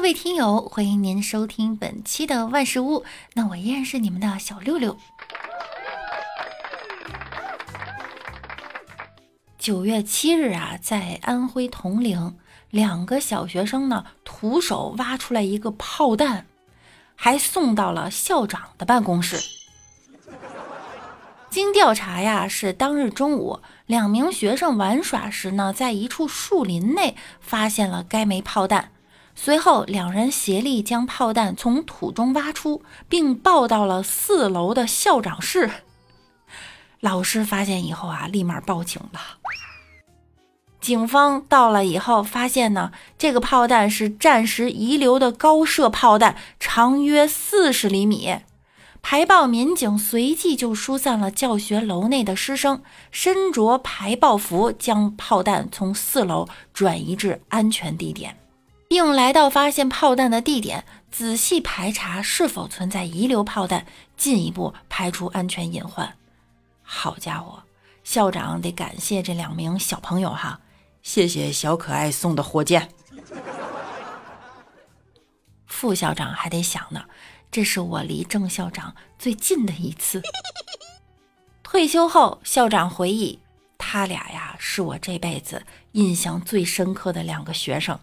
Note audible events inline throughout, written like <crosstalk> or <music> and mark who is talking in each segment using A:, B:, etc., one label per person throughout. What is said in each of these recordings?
A: 各位听友，欢迎您收听本期的万事屋。那我依然是你们的小六六。九月七日啊，在安徽铜陵，两个小学生呢徒手挖出来一个炮弹，还送到了校长的办公室。经调查呀，是当日中午，两名学生玩耍时呢，在一处树林内发现了该枚炮弹。随后，两人协力将炮弹从土中挖出，并抱到了四楼的校长室。老师发现以后啊，立马报警了。警方到了以后，发现呢，这个炮弹是战时遗留的高射炮弹，长约四十厘米。排爆民警随即就疏散了教学楼内的师生，身着排爆服，将炮弹从四楼转移至安全地点。并来到发现炮弹的地点，仔细排查是否存在遗留炮弹，进一步排除安全隐患。好家伙，校长得感谢这两名小朋友哈，谢谢小可爱送的火箭。副校长还得想呢，这是我离郑校长最近的一次。退休后，校长回忆，他俩呀是我这辈子印象最深刻的两个学生。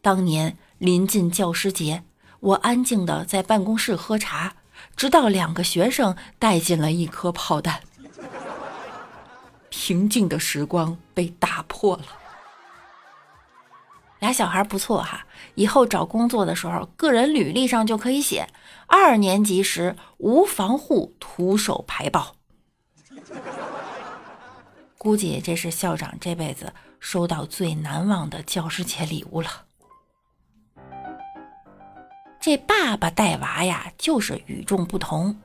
A: 当年临近教师节，我安静的在办公室喝茶，直到两个学生带进了一颗炮弹，平静的时光被打破了。俩小孩不错哈，以后找工作的时候，个人履历上就可以写：二年级时无防护徒手排爆。估计这是校长这辈子收到最难忘的教师节礼物了。这爸爸带娃呀，就是与众不同。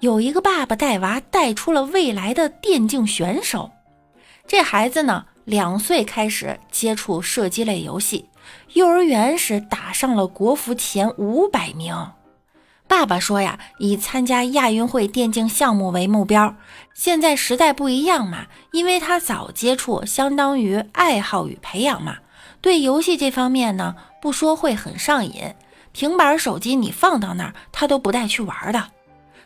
A: 有一个爸爸带娃带出了未来的电竞选手。这孩子呢，两岁开始接触射击类游戏，幼儿园时打上了国服前五百名。爸爸说呀，以参加亚运会电竞项目为目标。现在时代不一样嘛，因为他早接触，相当于爱好与培养嘛。对游戏这方面呢，不说会很上瘾。平板手机你放到那儿，他都不带去玩的。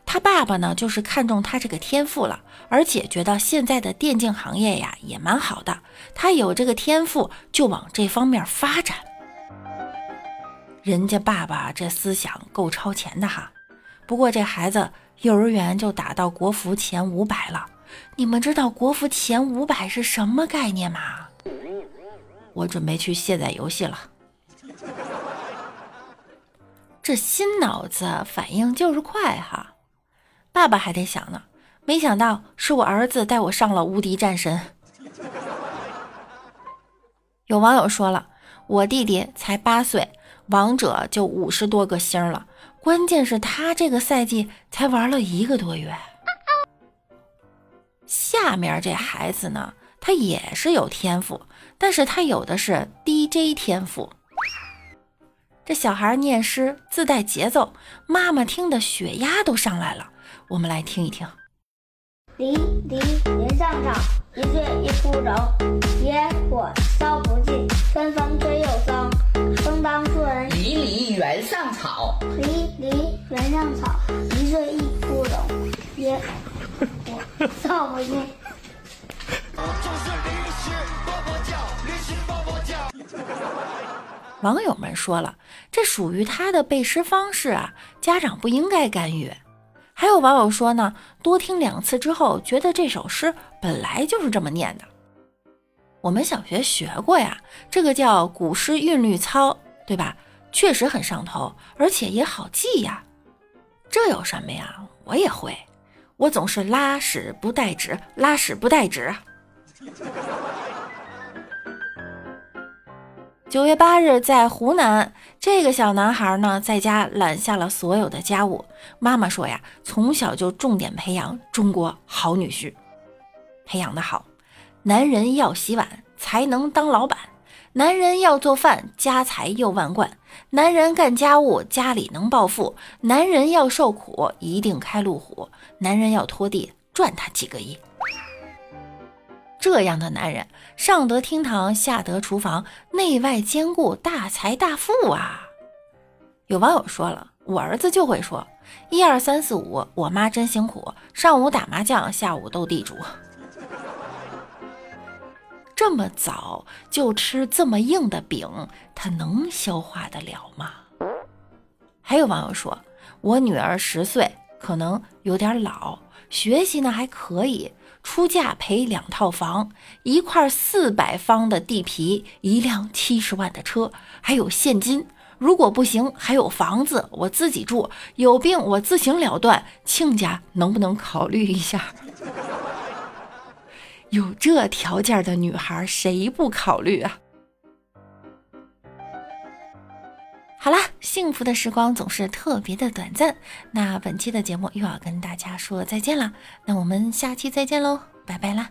A: 他爸爸呢，就是看中他这个天赋了，而且觉得现在的电竞行业呀也蛮好的，他有这个天赋就往这方面发展。人家爸爸这思想够超前的哈。不过这孩子幼儿园就打到国服前五百了，你们知道国服前五百是什么概念吗？我准备去卸载游戏了。这新脑子反应就是快哈，爸爸还得想呢。没想到是我儿子带我上了无敌战神。有网友说了，我弟弟才八岁，王者就五十多个星了，关键是他这个赛季才玩了一个多月。下面这孩子呢，他也是有天赋，但是他有的是 DJ 天赋。这小孩念诗自带节奏，妈妈听的血压都上来了。我们来听一听。
B: 离离原上草，一岁一枯荣。野火烧不尽，春风吹又生。生当树人。
C: 离离原上草，
B: 离离原上草，一岁一枯荣。野火 <laughs> 烧不尽。
A: 网友们说了，这属于他的背诗方式啊，家长不应该干预。还有网友说呢，多听两次之后，觉得这首诗本来就是这么念的。我们小学学过呀，这个叫古诗韵律操，对吧？确实很上头，而且也好记呀。这有什么呀？我也会，我总是拉屎不带纸，拉屎不带纸。九月八日，在湖南，这个小男孩呢，在家揽下了所有的家务。妈妈说呀，从小就重点培养中国好女婿，培养的好。男人要洗碗，才能当老板；男人要做饭，家财又万贯；男人干家务，家里能暴富；男人要受苦，一定开路虎；男人要拖地，赚他几个亿。这样的男人，上得厅堂，下得厨房，内外兼顾，大财大富啊！有网友说了，我儿子就会说一二三四五，我妈真辛苦，上午打麻将，下午斗地主。这么早就吃这么硬的饼，他能消化得了吗？还有网友说，我女儿十岁，可能有点老，学习呢还可以。出价赔两套房，一块四百方的地皮，一辆七十万的车，还有现金。如果不行，还有房子，我自己住。有病我自行了断。亲家能不能考虑一下？<laughs> 有这条件的女孩，谁不考虑啊？好啦，幸福的时光总是特别的短暂。那本期的节目又要跟大家说再见了，那我们下期再见喽，拜拜啦！